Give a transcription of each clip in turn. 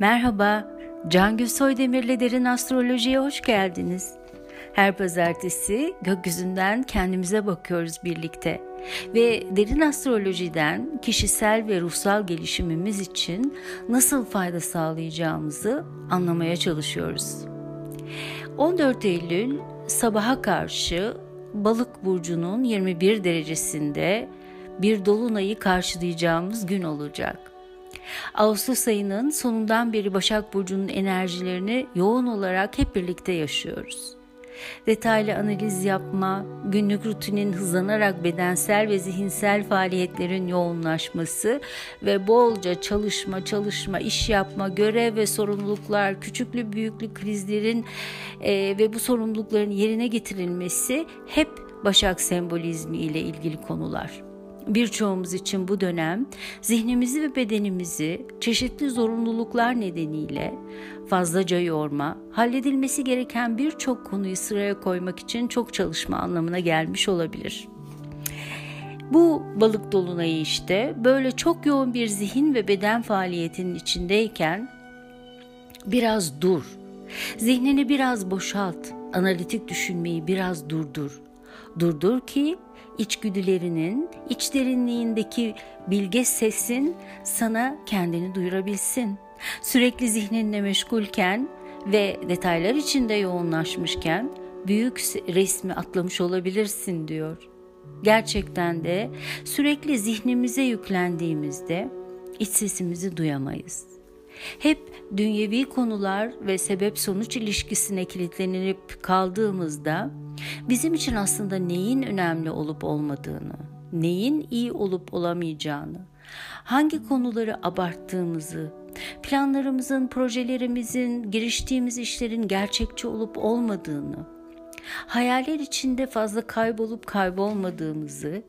Merhaba, Can Gülsoy Demir'le Derin Astroloji'ye hoş geldiniz. Her pazartesi gökyüzünden kendimize bakıyoruz birlikte ve derin astrolojiden kişisel ve ruhsal gelişimimiz için nasıl fayda sağlayacağımızı anlamaya çalışıyoruz. 14 Eylül sabaha karşı Balık burcunun 21 derecesinde bir dolunayı karşılayacağımız gün olacak. Ağustos ayının sonundan beri Başak Burcu'nun enerjilerini yoğun olarak hep birlikte yaşıyoruz. Detaylı analiz yapma, günlük rutinin hızlanarak bedensel ve zihinsel faaliyetlerin yoğunlaşması ve bolca çalışma, çalışma, iş yapma, görev ve sorumluluklar, küçüklü büyüklü krizlerin e, ve bu sorumlulukların yerine getirilmesi hep Başak sembolizmi ile ilgili konular. Birçoğumuz için bu dönem zihnimizi ve bedenimizi çeşitli zorunluluklar nedeniyle fazlaca yorma, halledilmesi gereken birçok konuyu sıraya koymak için çok çalışma anlamına gelmiş olabilir. Bu balık dolunayı işte böyle çok yoğun bir zihin ve beden faaliyetinin içindeyken biraz dur. Zihnini biraz boşalt, analitik düşünmeyi biraz durdur. Durdur ki içgüdülerinin, iç derinliğindeki bilge sesin sana kendini duyurabilsin. Sürekli zihninle meşgulken ve detaylar içinde yoğunlaşmışken büyük resmi atlamış olabilirsin diyor. Gerçekten de sürekli zihnimize yüklendiğimizde iç sesimizi duyamayız. Hep dünyevi konular ve sebep sonuç ilişkisine kilitlenip kaldığımızda bizim için aslında neyin önemli olup olmadığını, neyin iyi olup olamayacağını, hangi konuları abarttığımızı, planlarımızın, projelerimizin, giriştiğimiz işlerin gerçekçi olup olmadığını, hayaller içinde fazla kaybolup kaybolmadığımızı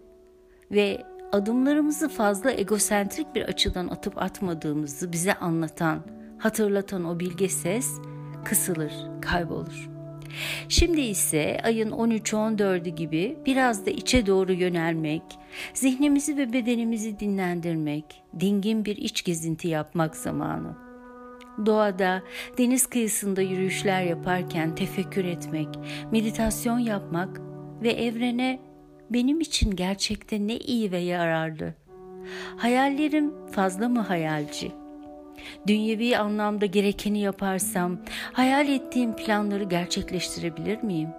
ve adımlarımızı fazla egosentrik bir açıdan atıp atmadığımızı bize anlatan, hatırlatan o bilge ses kısılır, kaybolur. Şimdi ise ayın 13-14'ü gibi biraz da içe doğru yönelmek, zihnimizi ve bedenimizi dinlendirmek, dingin bir iç gezinti yapmak zamanı. Doğada, deniz kıyısında yürüyüşler yaparken tefekkür etmek, meditasyon yapmak ve evrene benim için gerçekte ne iyi ve yararlı. Hayallerim fazla mı hayalci? Dünyevi anlamda gerekeni yaparsam hayal ettiğim planları gerçekleştirebilir miyim?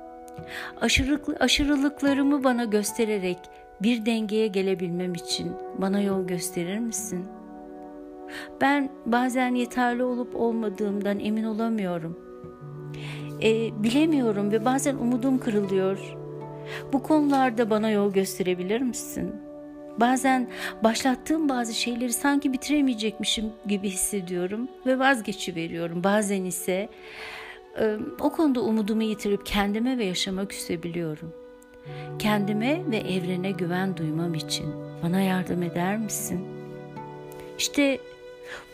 Aşırılık, aşırılıklarımı bana göstererek bir dengeye gelebilmem için bana yol gösterir misin? Ben bazen yeterli olup olmadığımdan emin olamıyorum. E, bilemiyorum ve bazen umudum kırılıyor. Bu konularda bana yol gösterebilir misin? Bazen başlattığım bazı şeyleri sanki bitiremeyecekmişim gibi hissediyorum ve vazgeçiveriyorum. Bazen ise o konuda umudumu yitirip kendime ve yaşama küsebiliyorum. Kendime ve evrene güven duymam için bana yardım eder misin? İşte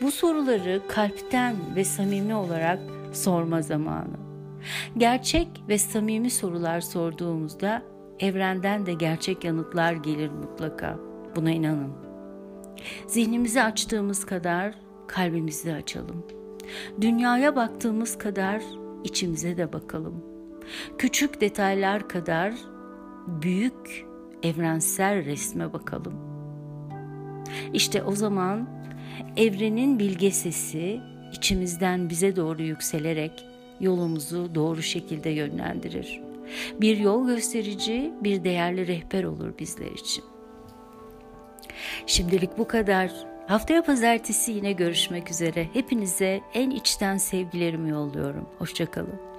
bu soruları kalpten ve samimi olarak sorma zamanı. Gerçek ve samimi sorular sorduğumuzda evrenden de gerçek yanıtlar gelir mutlaka. Buna inanın. Zihnimizi açtığımız kadar kalbimizi açalım. Dünyaya baktığımız kadar içimize de bakalım. Küçük detaylar kadar büyük evrensel resme bakalım. İşte o zaman evrenin bilge sesi içimizden bize doğru yükselerek yolumuzu doğru şekilde yönlendirir. Bir yol gösterici, bir değerli rehber olur bizler için. Şimdilik bu kadar. Haftaya pazartesi yine görüşmek üzere. Hepinize en içten sevgilerimi yolluyorum. Hoşçakalın.